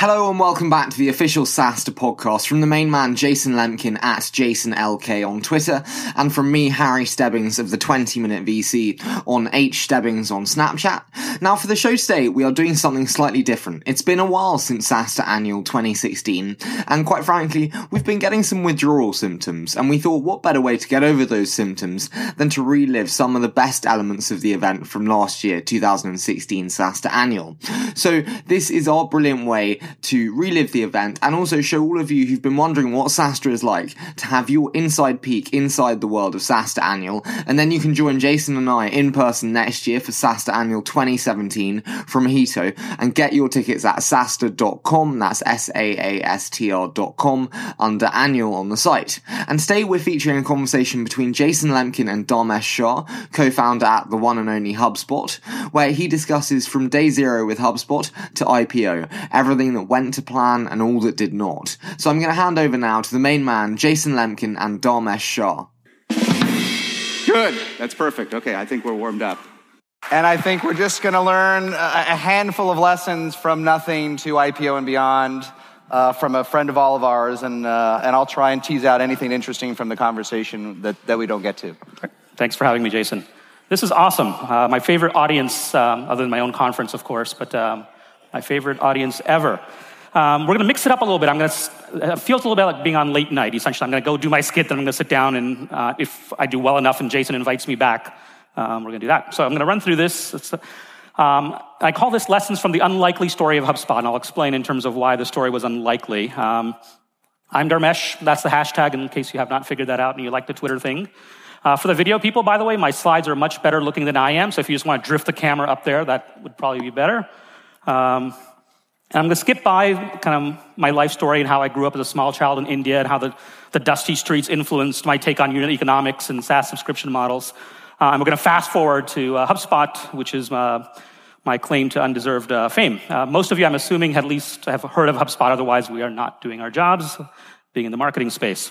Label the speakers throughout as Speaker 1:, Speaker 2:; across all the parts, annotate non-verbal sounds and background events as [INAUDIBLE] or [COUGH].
Speaker 1: Hello and welcome back to the official SaaStr podcast from the main man Jason Lemkin at JasonLK on Twitter and from me Harry Stebbings of the 20 Minute VC on H Stebbings on Snapchat. Now for the show today we are doing something slightly different. It's been a while since SaaStr Annual 2016 and quite frankly we've been getting some withdrawal symptoms and we thought what better way to get over those symptoms than to relive some of the best elements of the event from last year 2016 SaaStr Annual. So this is our brilliant way to relive the event and also show all of you who've been wondering what SaaStr is like to have your inside peek inside the world of SaaStr Annual. And then you can join Jason and I in person next year for SaaStr Annual 2017 from Hito and get your tickets at saastr.com. That's S-A-A-S-T-R.com under annual on the site. And today we're featuring a conversation between Jason Lemkin and Dharmesh Shah, co-founder at the one and only HubSpot, where he discusses from day zero with HubSpot to IPO, everything that went to plan and all that did not. So I'm going to hand over now to the main man, Jason Lemkin and Dharmesh Shah.
Speaker 2: Good. That's perfect. Okay, I think we're warmed up.
Speaker 3: And I think we're just going to learn a handful of lessons from nothing to IPO and beyond uh, from a friend of all of ours. And, uh, and I'll try and tease out anything interesting from the conversation that, that we don't get to.
Speaker 4: Thanks for having me, Jason. This is awesome. Uh, my favorite audience, um, other than my own conference, of course, but um, my favorite audience ever. Um, we're going to mix it up a little bit. I'm going to. It feels a little bit like being on late night. Essentially, I'm going to go do my skit, then I'm going to sit down, and uh, if I do well enough, and Jason invites me back, um, we're going to do that. So I'm going to run through this. Um, I call this lessons from the unlikely story of HubSpot, and I'll explain in terms of why the story was unlikely. Um, I'm Dharmesh. That's the hashtag, in case you have not figured that out and you like the Twitter thing. Uh, for the video people, by the way, my slides are much better looking than I am. So if you just want to drift the camera up there, that would probably be better. Um, and I'm going to skip by kind of my life story and how I grew up as a small child in India and how the, the dusty streets influenced my take on unit economics and SaaS subscription models. Uh, and we're going to fast forward to uh, HubSpot, which is uh, my claim to undeserved uh, fame. Uh, most of you, I'm assuming, at least have heard of HubSpot. Otherwise, we are not doing our jobs, being in the marketing space.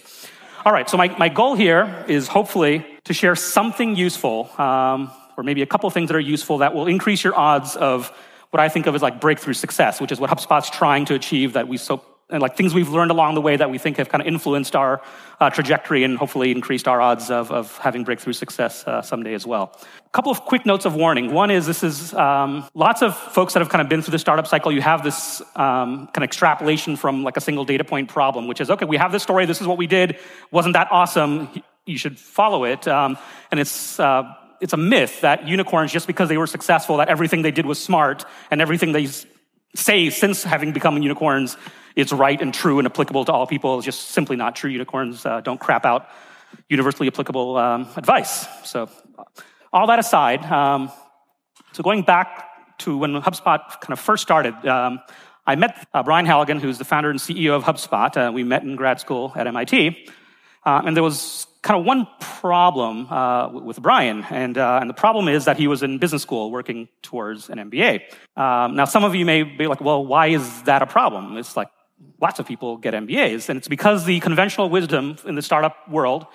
Speaker 4: All right, so my, my goal here is hopefully to share something useful, um, or maybe a couple things that are useful that will increase your odds of what I think of as like breakthrough success, which is what HubSpot's trying to achieve that we so and like things we've learned along the way that we think have kind of influenced our uh, trajectory and hopefully increased our odds of, of having breakthrough success uh, someday as well. A couple of quick notes of warning. One is this is um, lots of folks that have kind of been through the startup cycle. You have this um, kind of extrapolation from like a single data point problem, which is okay, we have this story, this is what we did, wasn't that awesome? You should follow it. Um, and it's uh, it's a myth that unicorns, just because they were successful, that everything they did was smart, and everything they say since having become unicorns is right and true and applicable to all people is just simply not true. Unicorns uh, don't crap out universally applicable um, advice. So, all that aside, um, so going back to when HubSpot kind of first started, um, I met uh, Brian Halligan, who's the founder and CEO of HubSpot. Uh, we met in grad school at MIT. Uh, and there was kind of one problem uh, with Brian, and, uh, and the problem is that he was in business school working towards an MBA. Um, now, some of you may be like, well, why is that a problem? It's like lots of people get MBAs, and it's because the conventional wisdom in the startup world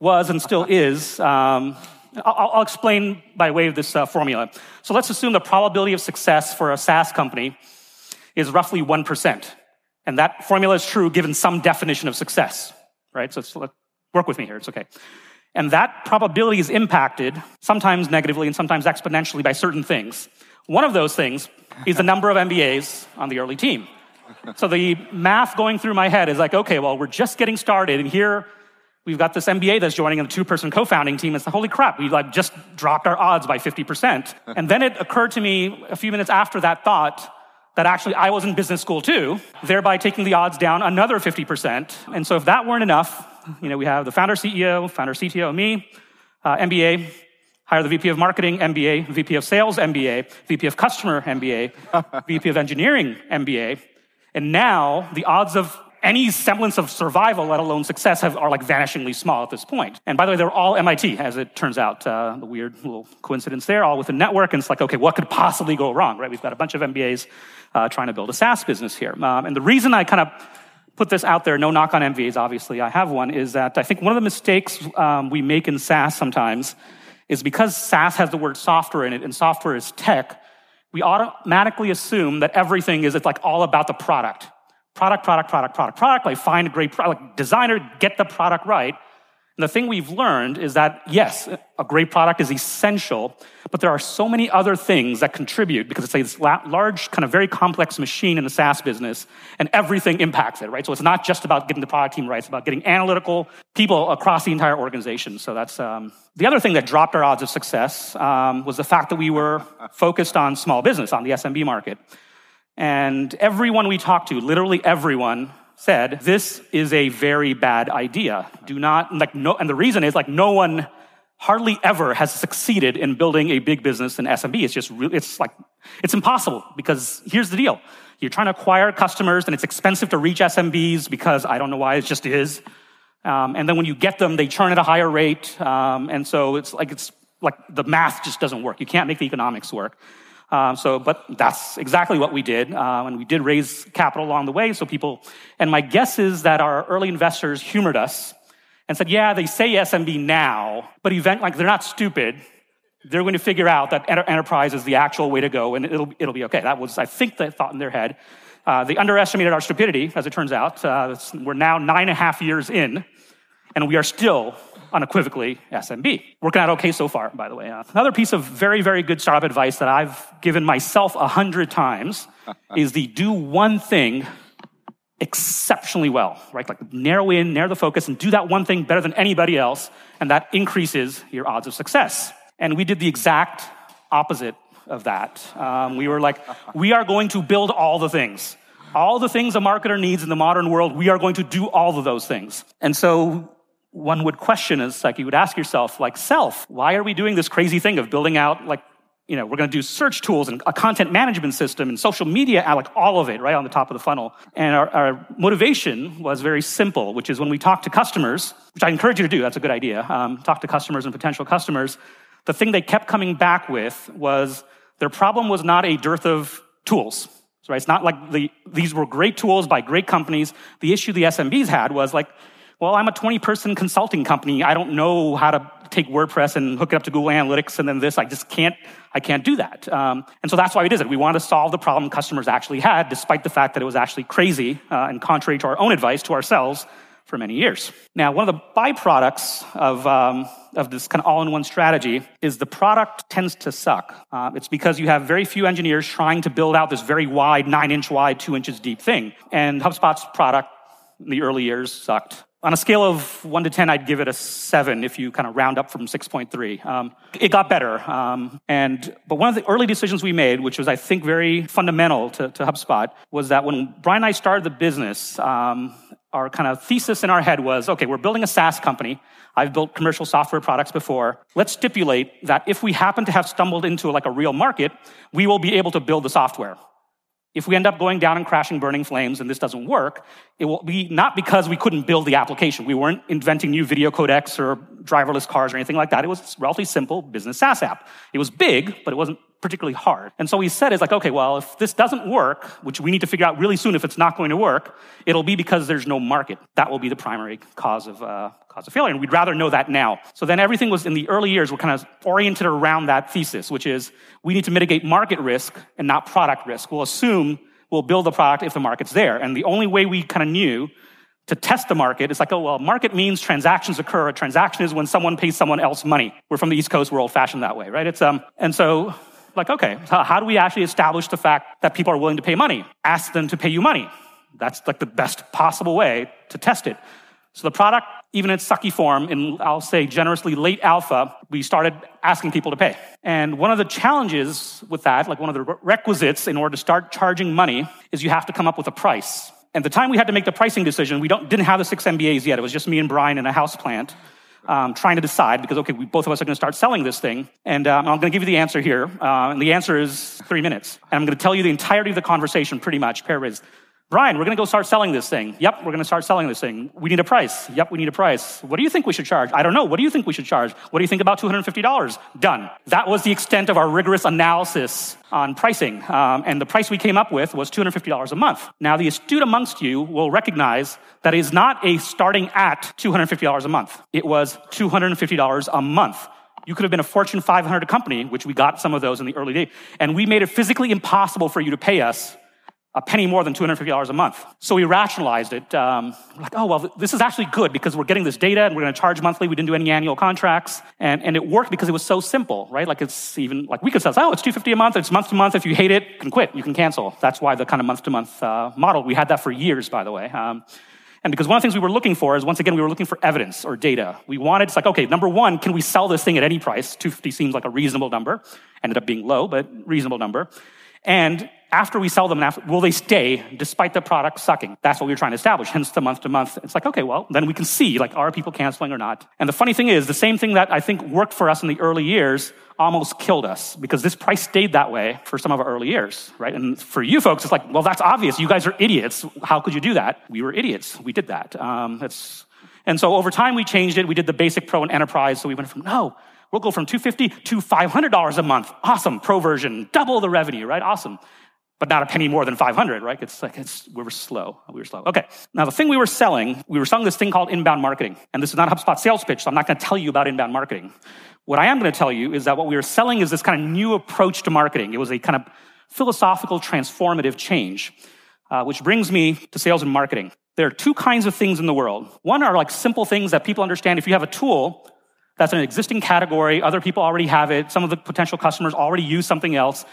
Speaker 4: was and still is. Um, I'll, I'll, explain by way of this uh, formula. So let's assume the probability of success for a SaaS company is roughly 1%. And that formula is true given some definition of success, right? So, so Work with me here, it's okay. And that probability is impacted, sometimes negatively and sometimes exponentially, by certain things. One of those things is the number of MBAs on the early team. So the math going through my head is like, okay, well, we're just getting started, and here we've got this MBA that's joining a two-person co-founding team. It's like, holy crap, we like just dropped our odds by 50%. And then it occurred to me a few minutes after that thought that actually I was in business school too, thereby taking the odds down another 50%. And so if that weren't enough, you know, we have the founder CEO, founder CTO, me, uh, MBA, hire the VP of marketing, MBA, VP of sales, MBA, VP of customer, MBA, [LAUGHS] VP of engineering, MBA. And now the odds of any semblance of survival, let alone success, have, are like vanishingly small at this point. And by the way, they're all MIT, as it turns out. Uh, the weird little coincidence there, all with a network. And it's like, okay, what could possibly go wrong, right? We've got a bunch of MBAs uh, trying to build a SaaS business here. Um, and the reason I kind of put this out there, no knock on MBAs, obviously, I have one, is that I think one of the mistakes um, we make in SaaS sometimes is because SaaS has the word software in it and software is tech, we automatically assume that everything is it's like all about the product. Product, product, product, product, product. Like find a great product, like designer, get the product right. And the thing we've learned is that, yes, a great product is essential, but there are so many other things that contribute because it's a large, kind of very complex machine in the SaaS business, and everything impacts it, right? So it's not just about getting the product team right, it's about getting analytical people across the entire organization. So that's um, the other thing that dropped our odds of success um, was the fact that we were focused on small business, on the SMB market. And everyone we talked to, literally everyone, said, this is a very bad idea. Do not, like, no, and the reason is, like, no one hardly ever has succeeded in building a big business in SMB. It's just, it's like, it's impossible because here's the deal. You're trying to acquire customers and it's expensive to reach SMBs because I don't know why, it just is. Um, and then when you get them, they churn at a higher rate. Um, and so it's like, it's like the math just doesn't work. You can't make the economics work. Um, so, but that's exactly what we did. Uh, and we did raise capital along the way. So people, and my guess is that our early investors humored us and said, yeah, they say SMB now, but event, like they're not stupid. They're going to figure out that enterprise is the actual way to go and it'll, it'll be okay. That was, I think, the thought in their head. Uh, they underestimated our stupidity, as it turns out. Uh, we're now nine and a half years in, and we are still unequivocally SMB. Working out okay so far, by the way. Uh, another piece of very, very good startup advice that I've given myself a hundred times [LAUGHS] is the do one thing exceptionally well, right? Like narrow in, narrow the focus, and do that one thing better than anybody else, and that increases your odds of success. And we did the exact opposite of that. Um, we were like, we are going to build all the things. All the things a marketer needs in the modern world, we are going to do all of those things. And so one would question is like you would ask yourself like self why are we doing this crazy thing of building out like you know we're going to do search tools and a content management system and social media like all of it right on the top of the funnel. And our, our motivation was very simple which is when we talk to customers which i encourage you to do that's a good idea um, talk to customers and potential customers the thing they kept coming back with was their problem was not a dearth of tools right? It's not like the, these were great tools by great companies. The issue the smbs had was like well, I'm a 20 person consulting company. I don't know how to take WordPress and hook it up to Google Analytics and then this. I just can't, I can't do that. Um, and so that's why we did it. We wanted to solve the problem customers actually had, despite the fact that it was actually crazy uh, and contrary to our own advice to ourselves for many years. Now, one of the byproducts of, um, of this kind of all in one strategy is the product tends to suck. Uh, it's because you have very few engineers trying to build out this very wide, nine inch wide, two inches deep thing. And HubSpot's product in the early years sucked. On a scale of one to 10, I'd give it a seven if you kind of round up from 6.3. Um, it got better. Um, and, but one of the early decisions we made, which was, I think, very fundamental to, to HubSpot, was that when Brian and I started the business, um, our kind of thesis in our head was, okay, we're building a SaaS company. I've built commercial software products before. Let's stipulate that if we happen to have stumbled into like a real market, we will be able to build the software. If we end up going down and crashing, burning flames, and this doesn't work, it will be not because we couldn't build the application. We weren't inventing new video codecs or driverless cars or anything like that. It was relatively simple business SaaS app. It was big, but it wasn't particularly hard. And so we said is like, okay, well, if this doesn't work, which we need to figure out really soon if it's not going to work, it'll be because there's no market. That will be the primary cause of, uh, cause of failure. And we'd rather know that now. So then everything was in the early years were kind of oriented around that thesis, which is we need to mitigate market risk and not product risk. We'll assume we'll build the product if the market's there. And the only way we kind of knew to test the market, it's like, oh, well, market means transactions occur. A transaction is when someone pays someone else money. We're from the East Coast, we're old fashioned that way, right? It's, um, and so like, okay, how do we actually establish the fact that people are willing to pay money? Ask them to pay you money. That's like the best possible way to test it. So the product, even in its sucky form, in I'll say generously late alpha, we started asking people to pay. And one of the challenges with that, like one of the requisites in order to start charging money, is you have to come up with a price. And the time we had to make the pricing decision, we don't didn't have the six MBAs yet. It was just me and Brian in a house plant um, trying to decide because, okay, we, both of us are going to start selling this thing. And um, I'm going to give you the answer here. Uh, and the answer is three minutes. And I'm going to tell you the entirety of the conversation pretty much, paraphrase. Brian, we're going to go start selling this thing. Yep, we're going to start selling this thing. We need a price. Yep, we need a price. What do you think we should charge? I don't know. What do you think we should charge? What do you think about $250? Done. That was the extent of our rigorous analysis on pricing. Um, and the price we came up with was $250 a month. Now, the astute amongst you will recognize that is not a starting at $250 a month. It was $250 a month You could have been a Fortune 500 company, which we got some of those in the early days, and we made it physically impossible for you to pay us a penny more than $250 a month. So we rationalized it. Um, like, oh, well, this is actually good because we're getting this data and we're going to charge monthly. We didn't do any annual contracts. And, and it worked because it was so simple, right? Like it's even, like we could say, oh, it's 250 a month. It's month to month. If you hate it, you can quit. You can cancel. That's why the kind of month to month uh, model. We had that for years, by the way. Um, and because one of the things we were looking for is, once again, we were looking for evidence or data. We wanted, it's like, okay, number one, can we sell this thing at any price? 250 seems like a reasonable number. Ended up being low, but reasonable number. And after we sell them, will they stay despite the product sucking? That's what we were trying to establish, hence the month to month. It's like, okay, well, then we can see, like, are people canceling or not? And the funny thing is, the same thing that I think worked for us in the early years almost killed us because this price stayed that way for some of our early years, right? And for you folks, it's like, well, that's obvious. You guys are idiots. How could you do that? We were idiots. We did that. Um, and so over time, we changed it. We did the basic pro and enterprise. So we went from, no, we'll go from 250 to $500 a month. Awesome. Pro version, double the revenue, right? Awesome but not a penny more than 500, right? It's like, it's, we were slow. We were slow. Okay. Now, the thing we were selling, we were selling this thing called inbound marketing. And this is not a HubSpot sales pitch, so I'm not going to tell you about inbound marketing. What I am going to tell you is that what we were selling is this kind of new approach to marketing. It was a kind of philosophical, transformative change, uh, which brings me to sales and marketing. There are two kinds of things in the world. One are like simple things that people understand. If you have a tool that's an existing category, other people already have it, some of the potential customers already use something else,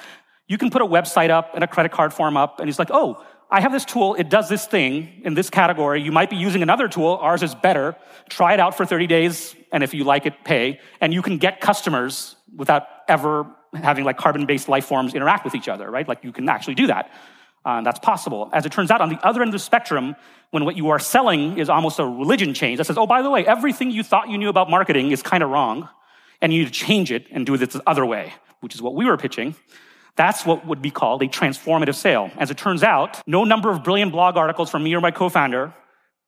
Speaker 4: you can put a website up and a credit card form up, and it's like, oh, I have this tool, it does this thing in this category. You might be using another tool, ours is better. Try it out for 30 days, and if you like it, pay. And you can get customers without ever having like carbon based life forms interact with each other, right? Like you can actually do that. Uh, that's possible. As it turns out, on the other end of the spectrum, when what you are selling is almost a religion change that says, oh, by the way, everything you thought you knew about marketing is kind of wrong, and you need to change it and do it this other way, which is what we were pitching. That's what would be called a transformative sale. As it turns out, no number of brilliant blog articles from me or my co-founder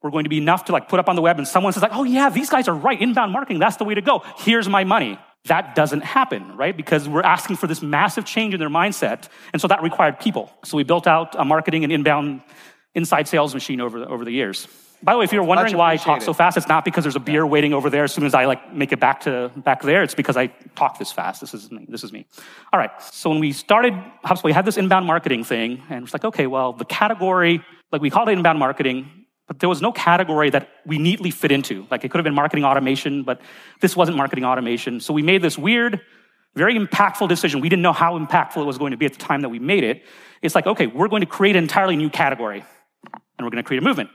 Speaker 4: were going to be enough to like put up on the web and someone says like, oh yeah, these guys are right. Inbound marketing, that's the way to go. Here's my money. That doesn't happen, right? Because we're asking for this massive change in their mindset. And so that required people. So we built out a marketing and inbound inside sales machine over the, over the years. By the way, if you're wondering why I talk so fast, it's not because there's a beer waiting over there as soon as I like make it back to back there. It's because I talk this fast. This is me. This is me. All right. So when we started HubSpot, we had this inbound marketing thing, and it's like, okay, well, the category, like we called it inbound marketing, but there was no category that we neatly fit into. Like it could have been marketing automation, but this wasn't marketing automation. So we made this weird, very impactful decision. We didn't know how impactful it was going to be at the time that we made it. It's like, okay, we're going to create an entirely new category, and we're going to create a movement.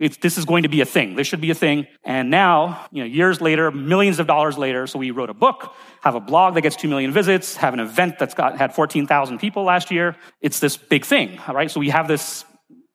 Speaker 4: This is going to be a thing. This should be a thing. And now, you know, years later, millions of dollars later, so we wrote a book, have a blog that gets 2 million visits, have an event that's got, had 14,000 people last year. It's this big thing, all right? So we have this,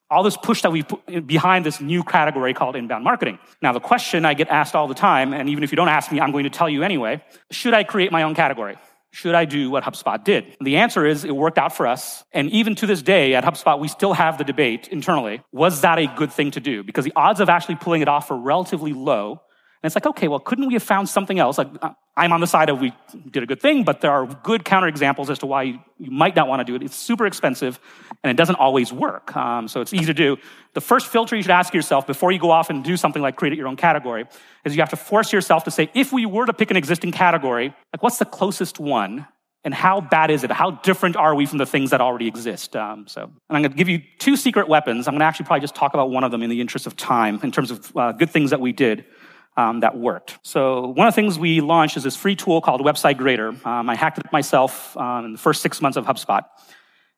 Speaker 4: all this push that we put behind this new category called inbound marketing. Now, the question I get asked all the time, and even if you don't ask me, I'm going to tell you anyway, should I create my own category? Should I do what HubSpot did? And the answer is it worked out for us. And even to this day at HubSpot, we still have the debate internally. Was that a good thing to do? Because the odds of actually pulling it off are relatively low. And it's like, okay, well, couldn't we have found something else? Like, uh, I'm on the side of we did a good thing, but there are good counterexamples as to why you, might not want to do it. It's super expensive and it doesn't always work. Um, so it's easy to do. The first filter you should ask yourself before you go off and do something like create your own category is you have to force yourself to say, if we were to pick an existing category, like what's the closest one? And how bad is it? How different are we from the things that already exist? Um, so, and I'm going to give you two secret weapons. I'm going to actually probably just talk about one of them in the interest of time in terms of uh, good things that we did um, that worked. So one of the things we launched is this free tool called Website Grader. Um, I hacked it myself um, in the first six months of HubSpot.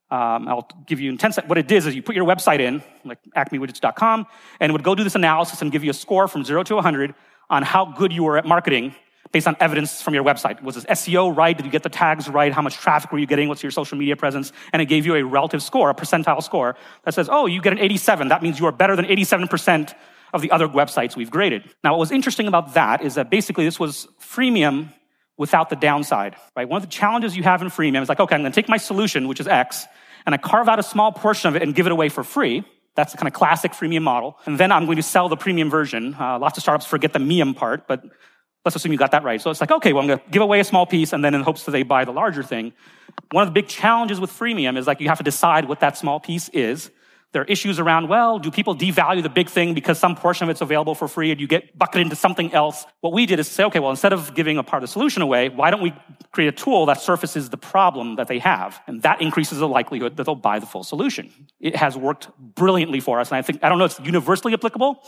Speaker 4: Um, I'll give you in 10 seconds. What it is is you put your website in, like acmewidgets.com, and it would go do this analysis and give you a score from zero to 100 on how good you were at marketing based on evidence from your website. Was this SEO right? Did you get the tags right? How much traffic were you getting? What's your social media presence? And it gave you a relative score, a percentile score that says, oh, you get an 87. That means you are better than 87% of the other websites we've graded. Now, what was interesting about that is that basically this was freemium without the downside, right? One of the challenges you have in freemium is like, okay, I'm going to take my solution, which is X, and I carve out a small portion of it and give it away for free. That's the kind of classic freemium model. And then I'm going to sell the premium version. Uh, lots of startups forget the mium part, but let's assume you got that right. So it's like, okay, well, I'm going to give away a small piece and then in hopes that they buy the larger thing. One of the big challenges with freemium is like you have to decide what that small piece is. There are issues around, well, do people devalue the big thing because some portion of it's available for free and you get bucketed into something else? What we did is say, okay, well, instead of giving a part of the solution away, why don't we create a tool that surfaces the problem that they have? And that increases the likelihood that they'll buy the full solution. It has worked brilliantly for us. And I think, I don't know if it's universally applicable,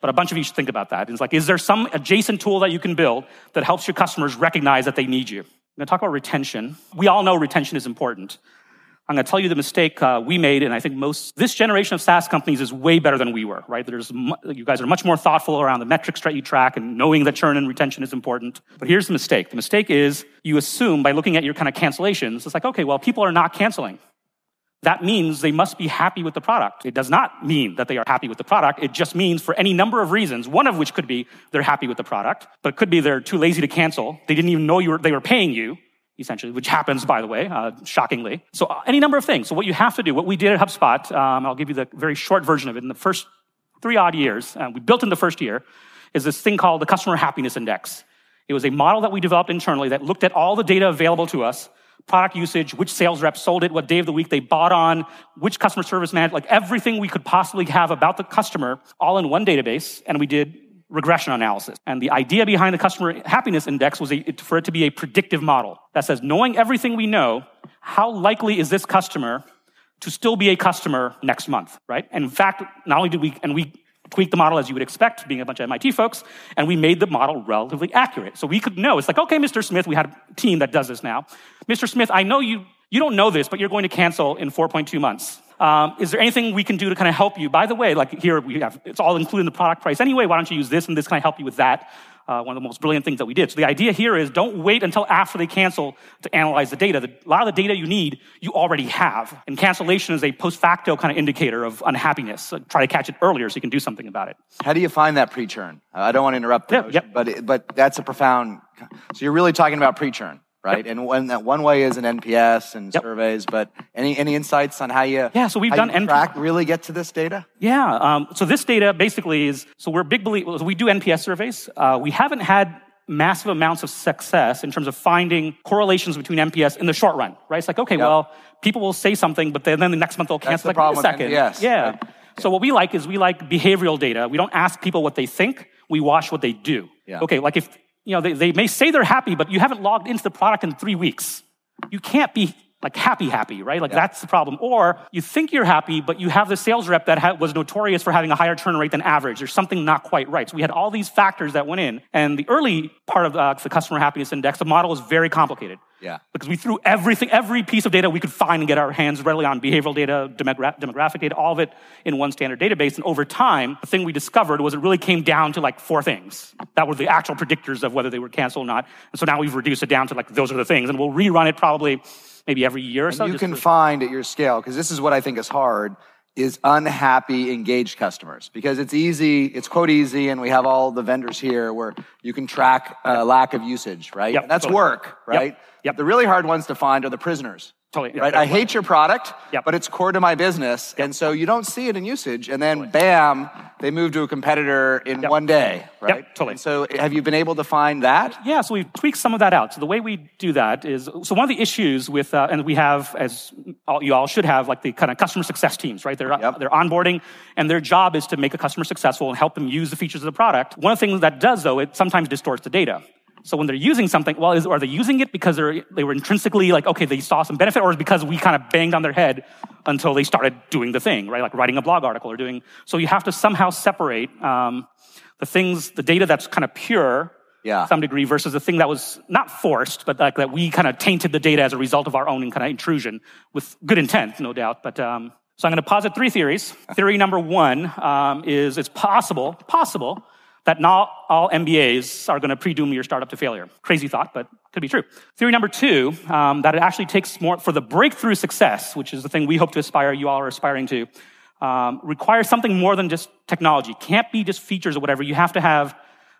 Speaker 4: but a bunch of you should think about that. It's like, is there some adjacent tool that you can build that helps your customers recognize that they need you? I'm going to talk about retention. We all know retention is important. I'm going to tell you the mistake uh, we made, and I think most this generation of SaaS companies is way better than we were. Right? There's you guys are much more thoughtful around the metrics that you track and knowing that churn and retention is important. But here's the mistake: the mistake is you assume by looking at your kind of cancellations, it's like okay, well, people are not canceling. That means they must be happy with the product. It does not mean that they are happy with the product. It just means for any number of reasons, one of which could be they're happy with the product, but it could be they're too lazy to cancel. They didn't even know you were, they were paying you essentially, which happens, by the way, uh, shockingly. So uh, any number of things. So what you have to do, what we did at HubSpot, um, I'll give you the very short version of it. In the first three odd years, uh, we built in the first year, is this thing called the Customer Happiness Index. It was a model that we developed internally that looked at all the data available to us, product usage, which sales reps sold it, what day of the week they bought on, which customer service manager, like everything we could possibly have about the customer, all in one database. And we did regression analysis. And the idea behind the customer happiness index was a, for it to be a predictive model that says, knowing everything we know, how likely is this customer to still be a customer next month, right? And in fact, not only did we, and we tweaked the model as you would expect, being a bunch of MIT folks, and we made the model relatively accurate. So we could know, it's like, okay, Mr. Smith, we had a team that does this now. Mr. Smith, I know you, you don't know this, but you're going to cancel in 4.2 months. Um, is there anything we can do to kind of help you? By the way, like here we have, it's all included in the product price anyway. Why don't you use this and this kind of help you with that? Uh, one of the most brilliant things that we did. So the idea here is don't wait until after they cancel to analyze the data. The, a lot of the data you need, you already have. And cancellation is a post facto kind of indicator of unhappiness. So try to catch it earlier so you can do something about it.
Speaker 3: How do you find that pre-churn? I don't want to interrupt
Speaker 4: yeah,
Speaker 3: motion,
Speaker 4: yep.
Speaker 3: but, it, but that's a profound, so you're really talking about pre-churn right? Yep. And one, that one way is an NPS and yep. surveys, but any, any insights on how you,
Speaker 4: yeah, so we've done
Speaker 3: NPS. track, really get to this data?
Speaker 4: Yeah. Um, so this data basically is, so we're big believers, we do NPS surveys. Uh, we haven't had massive amounts of success in terms of finding correlations between NPS in the short run, right? It's like, okay, yep. well, people will say something, but then, then the next month they'll cancel.
Speaker 3: That's the
Speaker 4: like,
Speaker 3: problem
Speaker 4: second.
Speaker 3: NPS.
Speaker 4: Yeah. Right. So what we like is we like behavioral data. We don't ask people what they think. We watch what they do.
Speaker 3: Yeah.
Speaker 4: Okay, like if you know, they, they may say they're happy, but you haven't logged into the product in three weeks. You can't be like happy, happy, right? Like yeah. that's the problem. Or you think you're happy, but you have the sales rep that ha- was notorious for having a higher churn rate than average. There's something not quite right. So we had all these factors that went in. And the early part of uh, the customer happiness index, the model was very complicated.
Speaker 3: Yeah.
Speaker 4: Because we threw everything, every piece of data we could find and get our hands readily on behavioral data, demogra- demographic data, all of it in one standard database. And over time, the thing we discovered was it really came down to like four things that were the actual predictors of whether they were canceled or not. And so now we've reduced it down to like those are the things. And we'll rerun it probably maybe every year or
Speaker 3: and
Speaker 4: so.
Speaker 3: You can for- find at your scale, because this is what I think is hard is unhappy engaged customers because it's easy it's quote easy and we have all the vendors here where you can track uh, lack of usage right
Speaker 4: yep,
Speaker 3: that's
Speaker 4: totally.
Speaker 3: work right
Speaker 4: yep, yep.
Speaker 3: the really hard ones to find are the prisoners
Speaker 4: Totally.
Speaker 3: Right? I hate your product,
Speaker 4: yep.
Speaker 3: but it's core to my business. Yep. And so you don't see it in usage. And then bam, they move to a competitor in
Speaker 4: yep.
Speaker 3: one day, right?
Speaker 4: Yep, totally.
Speaker 3: And so have you been able to find that?
Speaker 4: Yeah, so we've tweaked some of that out. So the way we do that is, so one of the issues with, uh, and we have, as all, you all should have, like the kind of customer success teams, right? They're, they're onboarding and their job is to make a customer successful and help them use the features of the product. One of the things that does though, it sometimes distorts the data. So when they're using something, well, is, are they using it because they're, they were intrinsically like, okay, they saw some benefit, or is because we kind of banged on their head until they started doing the thing, right? Like writing a blog article or doing. So you have to somehow separate um, the things, the data that's kind of pure,
Speaker 3: yeah.
Speaker 4: to some degree, versus the thing that was not forced, but like that we kind of tainted the data as a result of our own kind of intrusion with good intent, no doubt. But um, so I'm going to posit three theories. [LAUGHS] Theory number one um, is it's possible, possible that not all MBAs are going to pre-doom your startup to failure. Crazy thought, but could be true. Theory number two, um, that it actually takes more for the breakthrough success, which is the thing we hope to aspire, you all are aspiring to, um, requires something more than just technology. Can't be just features or whatever. You have to have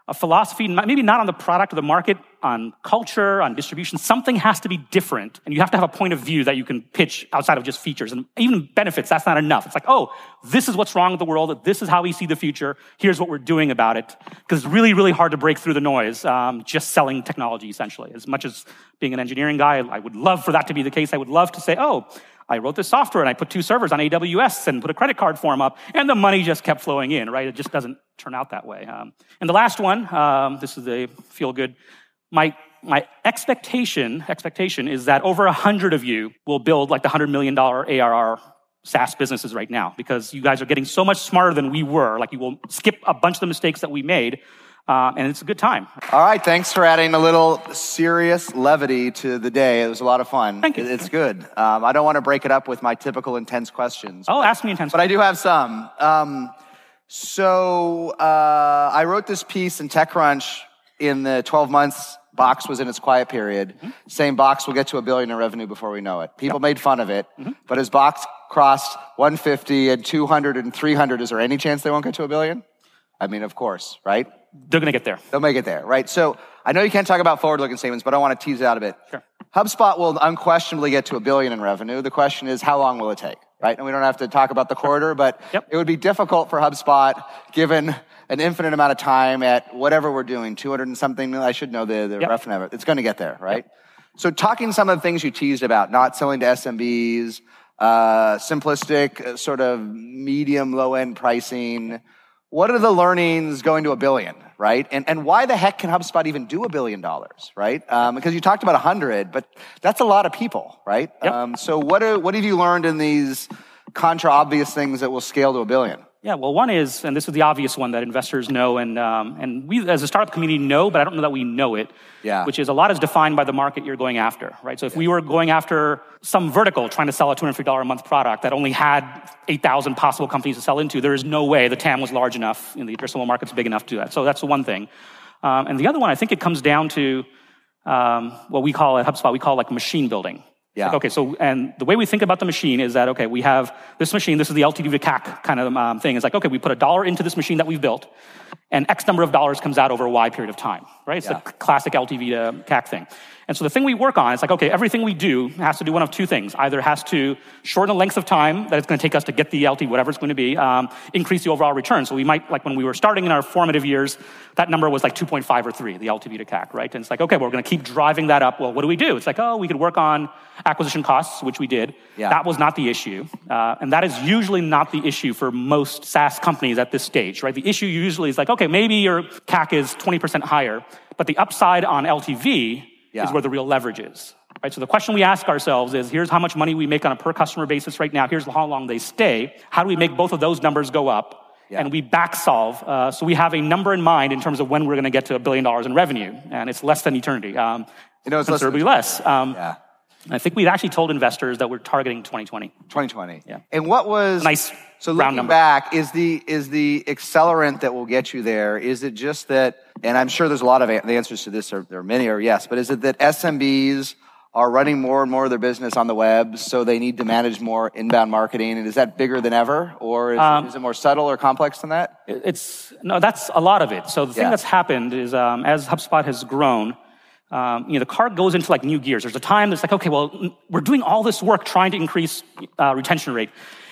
Speaker 4: a philosophy, maybe not on the product or the market, on culture, on distribution. Something has to be different. And you have to have a point of view that you can pitch outside of just features. And even benefits, that's not enough. It's like, oh, this is what's wrong with the world. This is how we see the future. Here's what we're doing about it. Because it's really, really hard to break through the noise, um, just selling technology, essentially. As much as being an engineering guy, I would love for that to be the case. I would love to say, oh, I wrote this software and I put two servers on AWS and put a credit card form up, and the money just kept flowing in, right? It just doesn't turn out that way. Um, and the last one, um, this is a feel good. My my expectation expectation is that over a hundred of you will build like the hundred million dollar ARR SaaS businesses right now because you guys are getting so much smarter than we were. Like you will skip a bunch of the mistakes that we made. Uh, and it's a good time.
Speaker 3: All right, thanks for adding a little serious levity to the day. It was a lot of fun.
Speaker 4: Thank you.
Speaker 3: It's good. Um, I don't want to break it up with my typical intense questions.
Speaker 4: Oh, ask me intense.
Speaker 3: But I do have some. Um, so uh, I wrote this piece in TechCrunch in the 12 months Box was in its quiet period, mm-hmm. saying Box will get to a billion in revenue before we know it. People yep. made fun of it, mm-hmm. but as Box crossed 150 and 200 and 300, is there any chance they won't get to a billion? I mean, of course, right?
Speaker 4: They're going to get there.
Speaker 3: They'll make it there, right? So I know you can't talk about forward-looking statements, but I want to tease it out a bit.
Speaker 4: Sure.
Speaker 3: HubSpot will unquestionably get to a billion in revenue. The question is, how long will it take, right? And we don't have to talk about the quarter, but
Speaker 4: yep.
Speaker 3: it would be difficult for HubSpot given an infinite amount of time at whatever we're doing, 200 and something. I should know the, the
Speaker 4: yep.
Speaker 3: rough number. It's going to get there, right? Yep. So talking some of the things you teased about, not selling to SMBs, uh, simplistic, uh, sort of medium, low end pricing. What are the learnings going to a billion, right? And, and why the heck can HubSpot even do a billion dollars, right? Um, because you talked about a hundred, but that's a lot of people, right?
Speaker 4: Yep.
Speaker 3: Um, so what, are, what have you learned in these contra obvious things that will scale to a billion?
Speaker 4: Yeah, well, one is, and this is the obvious one that investors know, and um, and we as a startup community know, but I don't know that we know it.
Speaker 3: Yeah.
Speaker 4: Which is a lot is defined by the market you're going after, right? So if yeah. we were going after some vertical trying to sell a $250 a month product that only had 8,000 possible companies to sell into, there is no way the TAM was large enough, and the addressable market's big enough to do that. So that's the one thing. Um, and the other one, I think it comes down to um, what we call at HubSpot, we call like machine building.
Speaker 3: Yeah.
Speaker 4: Like, okay, so, and the way we think about the machine is that, okay, we have this machine, this is the LTV to CAC kind of um, thing. It's like, okay, we put a dollar into this machine that we've built, and X number of dollars comes out over a Y period of time, right? It's
Speaker 3: yeah.
Speaker 4: a classic LTV to CAC thing. And so the thing we work on is like, okay, everything we do has to do one of two things. Either has to shorten the length of time that it's going to take us to get the LTV, whatever it's going to be, um, increase the overall return. So we might, like when we were starting in our formative years, that number was like 2.5 or 3, the LTV to CAC, right? And it's like, okay, well, we're going to keep driving that up. Well, what do we do? It's like, oh, we could work on acquisition costs, which we did.
Speaker 3: Yeah.
Speaker 4: That was not the issue. Uh, and that is usually not the issue for most SaaS companies at this stage, right? The issue usually is like, okay, maybe your CAC is 20% higher, but the upside on LTV
Speaker 3: yeah.
Speaker 4: is where the real leverage is. Right? So the question we ask ourselves is here's how much money we make on a per customer basis right now, here's how long they stay. How do we make both of those numbers go up?
Speaker 3: Yeah.
Speaker 4: And we back solve. Uh, so we have a number in mind in terms of when we're going to get to a billion dollars in revenue. And it's less than eternity. Um,
Speaker 3: you know, it's
Speaker 4: considerably less. less. Um,
Speaker 3: yeah.
Speaker 4: I think we've actually told investors that we're targeting 2020.
Speaker 3: 2020.
Speaker 4: Yeah.
Speaker 3: And what was
Speaker 4: nice
Speaker 3: so looking
Speaker 4: number.
Speaker 3: back, is the is the accelerant that will get you there? Is it just that? And I'm sure there's a lot of the answers to this. Are, there are many, or yes, but is it that SMBs are running more and more of their business on the web, so they need to manage more inbound marketing? And is that bigger than ever, or is, um, is it more subtle or complex than that?
Speaker 4: It's no, that's a lot of it. So the thing
Speaker 3: Yeah.
Speaker 4: that's happened is um, as HubSpot has grown, um, you know, the car goes into like new gears. There's a time that's like, okay, well, we're doing all this work trying to increase uh, retention rate,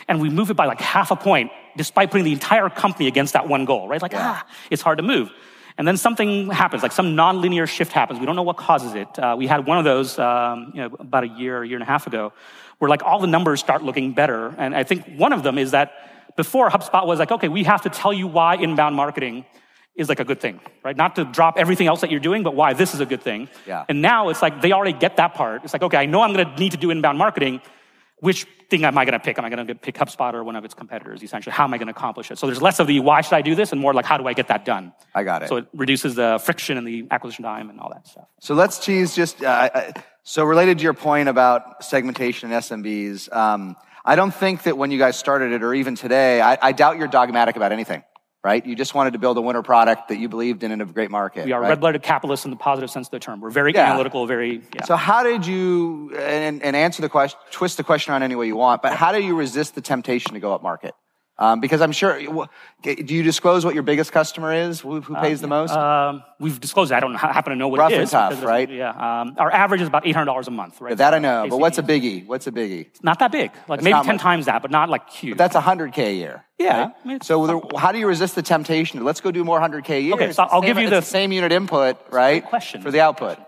Speaker 4: and we move it by like half a point, despite putting the entire company against that one goal, right? Like, ah, it's hard to move. And then something happens, like some nonlinear shift happens. We don't know what causes it. Uh, we had one of those, um, you know, about a year, a year and a half ago, where like all the numbers start looking better. And I think one of them is that before HubSpot was like, okay, we have to tell you why inbound marketing is like a good thing, right? Not to drop everything else that you're doing, but why this is a good thing.
Speaker 3: Yeah.
Speaker 4: And now it's like they already get that part. It's like, okay, I know I'm going to need to do inbound marketing. Which thing am I going to pick? Am I going to pick HubSpot or one of its competitors? Essentially, how am I going to accomplish it? So there's less of the why should I do this and more like how do I get that done?
Speaker 3: I got it.
Speaker 4: So it reduces the friction and the acquisition time and all that stuff.
Speaker 3: So let's tease just, uh, I- so related to your point about segmentation and SMBs, um, I don't think that when you guys started it or even today, I, I doubt you're dogmatic about anything, right? You just wanted to build a winner product that you believed in in a great market.
Speaker 4: We are
Speaker 3: right?
Speaker 4: red-blooded capitalists in the positive sense of the term. We're very
Speaker 3: Yeah.
Speaker 4: analytical, very yeah.
Speaker 3: So how did you, and, and answer the question, twist the question around any way you want, but how do you resist the temptation to go up market? Um, because I'm sure, do you disclose what your biggest customer is? Who, who pays the most?
Speaker 4: Um, we've disclosed. it. I don't happen to know what
Speaker 3: Rough
Speaker 4: it
Speaker 3: and tough, right?
Speaker 4: Yeah. Um, our average is about eight hundred dollars a month. Right.
Speaker 3: that I know, but what's a biggie? What's a biggie?
Speaker 4: It's Not that big. Like maybe ten
Speaker 3: much.
Speaker 4: times that, but not like huge.
Speaker 3: That's 100K a year.
Speaker 4: Yeah,
Speaker 3: right?
Speaker 4: I mean,
Speaker 3: so there, how do you resist the temptation? Let's go do more hundred k a year.
Speaker 4: Okay, so I'll
Speaker 3: same-
Speaker 4: give you the-
Speaker 3: the same unit input, right?
Speaker 4: question.
Speaker 3: For the output.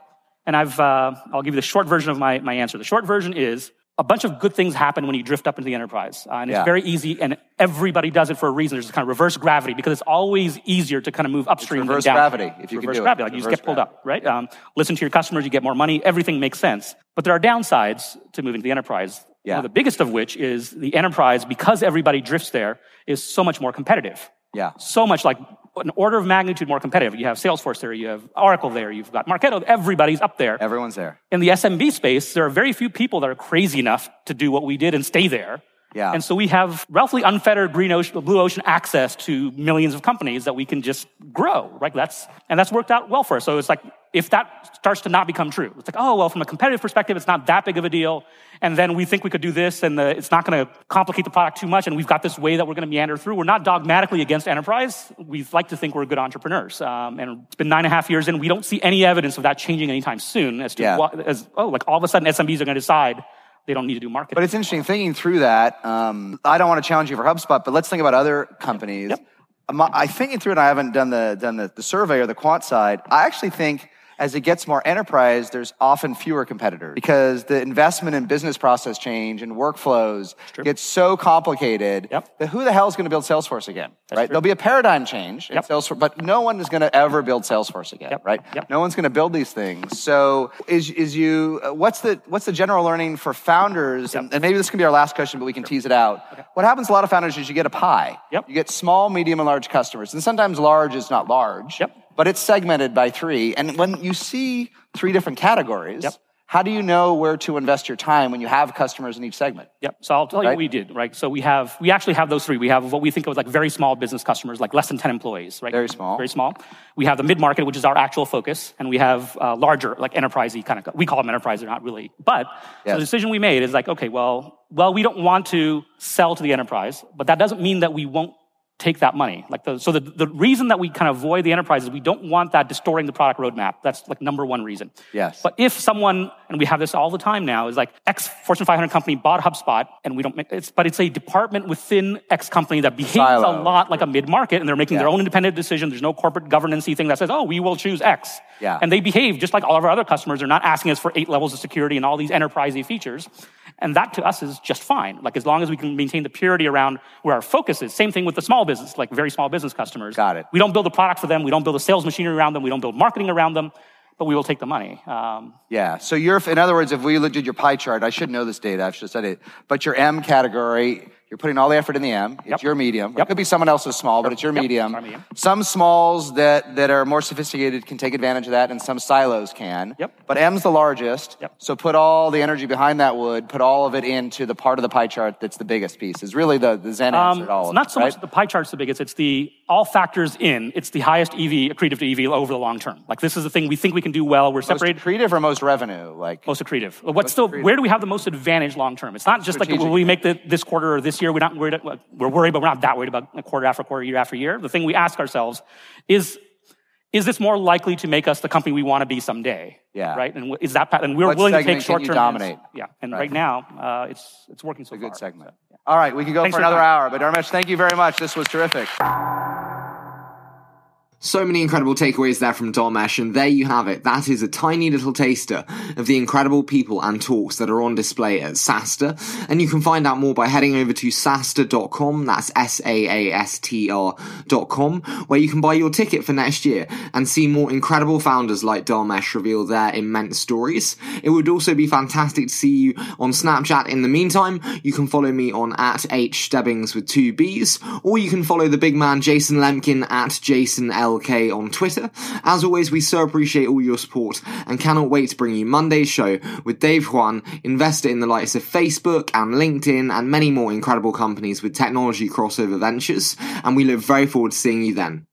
Speaker 4: And I've, uh, I'll give you the short version of my, my answer. The short version is a bunch of good things happen when you drift up into the enterprise. Uh, and it's
Speaker 3: Yeah.
Speaker 4: very easy, and everybody does it for a reason. There's kind of reverse gravity because it's always easier to kind of move upstream
Speaker 3: reverse
Speaker 4: than down.
Speaker 3: gravity, if you can
Speaker 4: reverse
Speaker 3: do it.
Speaker 4: gravity, like you just get pulled up, right? Um, listen to your customers, you get more money, everything makes sense. But there are downsides to moving to the enterprise.
Speaker 3: Yeah.
Speaker 4: One of the biggest of which is the enterprise, because everybody drifts there, is so much more competitive
Speaker 3: Yeah.
Speaker 4: so much like an order of magnitude more competitive. You have Salesforce there, you have Oracle there, you've got Marketo, everybody's up there.
Speaker 3: Everyone's there.
Speaker 4: In the SMB space, there are very few people that are crazy enough to do what we did and stay there.
Speaker 3: Yeah.
Speaker 4: And so we have roughly unfettered green ocean, blue ocean access to millions of companies that we can just grow, right? That's, and that's worked out well for us. So it's like, if that starts to not become true, it's like, oh, well, from a competitive perspective, it's not that big of a deal. And then we think we could do this and the, it's not going to complicate the product too much. And we've got this way that we're going to meander through. We're not dogmatically against enterprise. We like to think we're good entrepreneurs. Um, and it's been nine and a half years in. We don't see any evidence of that changing anytime soon as to
Speaker 3: Yeah.
Speaker 4: what, as, oh, like all of a sudden SMBs are going to decide they don't need to do marketing.
Speaker 3: But it's interesting thinking through that. Um, I don't want to challenge you for HubSpot, but let's think about other companies.
Speaker 4: Yep.
Speaker 3: Um, I thinking through it. I haven't done the done the, the survey or the quant side. I actually think as it gets more enterprise, there's often fewer competitors because the investment in business process change and workflows gets so complicated
Speaker 4: Yep.
Speaker 3: that who the hell is going to build Salesforce again? right?
Speaker 4: true.
Speaker 3: There'll be a paradigm change in
Speaker 4: Yep.
Speaker 3: Salesforce, but no one is going to ever build Salesforce again,
Speaker 4: Yep.
Speaker 3: right? No one's going to build these things. So is is you uh, what's the what's the general learning for founders? And, and maybe this can be our last question, but we can tease it out. What happens a lot of founders is you get a pie.
Speaker 4: Yep.
Speaker 3: You get small, medium, and large customers, and sometimes large is not large.
Speaker 4: Yep.
Speaker 3: But it's segmented by three. And when you see three different categories,
Speaker 4: Yep.
Speaker 3: how do you know where to invest your time when you have customers in each segment?
Speaker 4: Yep. So I'll tell you what we did, right? So we have, we actually have those three. We have what we think of as like very small business customers, like less than 10 employees, right?
Speaker 3: Very small.
Speaker 4: Very small. We have the mid-market, which is our actual focus, and we have uh, larger, like enterprisey kind of, we call them enterprise, they're not really. But so the decision we made is like, okay, well, well, we don't want to sell to the enterprise, but that doesn't mean that we won't take that money. Like the, so the, the reason that we kind of avoid the enterprise is we don't want that distorting the product roadmap. That's like number one reason.
Speaker 3: Yes.
Speaker 4: But if someone, and we have this all the time now, is like X Fortune 500 company bought HubSpot, and we don't make it's, but it's a department within X company that behaves
Speaker 3: Silo.
Speaker 4: a lot like a mid market, and they're making their own independent decision. There's no corporate governance thing that says, oh, we will choose X.
Speaker 3: Yeah.
Speaker 4: And they behave just like all of our other customers. They're not asking us for eight levels of security and all these enterprisey features. And that to us is just fine. Like as long as we can maintain the purity around where our focus is. Same thing with the small business, like very small business customers.
Speaker 3: Got it.
Speaker 4: We don't build a product for them. We don't build a sales machinery around them. We don't build marketing around them. But we will take the money. Um,
Speaker 3: Yeah. So you're, in other words, if we looked at your pie chart, I should know this data. I should have said it. But your M category, you're putting all the effort in the M. It's
Speaker 4: Yep.
Speaker 3: your medium. It could be someone else's small, but it's your
Speaker 4: Yep.
Speaker 3: medium.
Speaker 4: Medium.
Speaker 3: Some smalls that, that are more sophisticated can take advantage of that, and some silos can.
Speaker 4: Yep.
Speaker 3: But M's the largest.
Speaker 4: Yep.
Speaker 3: So put all the energy behind that wood, put all of it into the part of the pie chart that's the biggest piece. Is really the, the Zen answer
Speaker 4: Um,
Speaker 3: to all
Speaker 4: it's not so
Speaker 3: right?
Speaker 4: much the pie chart's the biggest. It's the all factors in. It's the highest EV, accretive to EV over the long term. Like this is the thing we think we can do well. We're
Speaker 3: most
Speaker 4: separated.
Speaker 3: accretive or most revenue? Like
Speaker 4: Most accretive. What's still,
Speaker 3: accretive.
Speaker 4: where do we have the most advantage long term? It's not just like,
Speaker 3: Strategic.
Speaker 4: will we make the, this quarter or this year? We're not worried, we're worried, but we're not that worried about quarter after quarter, year after year. The thing we ask ourselves is, is this more likely to make us the company we want to be someday?
Speaker 3: Yeah.
Speaker 4: Right? And is that, and we're
Speaker 3: What
Speaker 4: willing to take short term.
Speaker 3: dominate?
Speaker 4: Yeah. And
Speaker 3: Right.
Speaker 4: right, now, uh, it's, it's working so
Speaker 3: a
Speaker 4: far.
Speaker 3: good segment.
Speaker 4: So, yeah.
Speaker 3: All right, we can go
Speaker 4: Thanks
Speaker 3: for another hour. But Dharmesh, thank you very much. This was terrific.
Speaker 1: So many incredible takeaways there from Dharmesh, and there you have it. That is a tiny little taster of the incredible people and talks that are on display at SaaStr. And you can find out more by heading over to saastr.com, that's S-A-A-S-T-R.com, where you can buy your ticket for next year and see more incredible founders like Dharmesh reveal their immense stories. It would also be fantastic to see you on Snapchat. In the meantime, you can follow me on at H Stebbings with two B's, or you can follow the big man Jason Lemkin at Jason LK on Twitter. As always, we so appreciate all your support and cannot wait to bring you Monday's show with Dave Yuan, investor in the likes of Facebook and LinkedIn and many more incredible companies with technology crossover ventures. And we look very forward to seeing you then.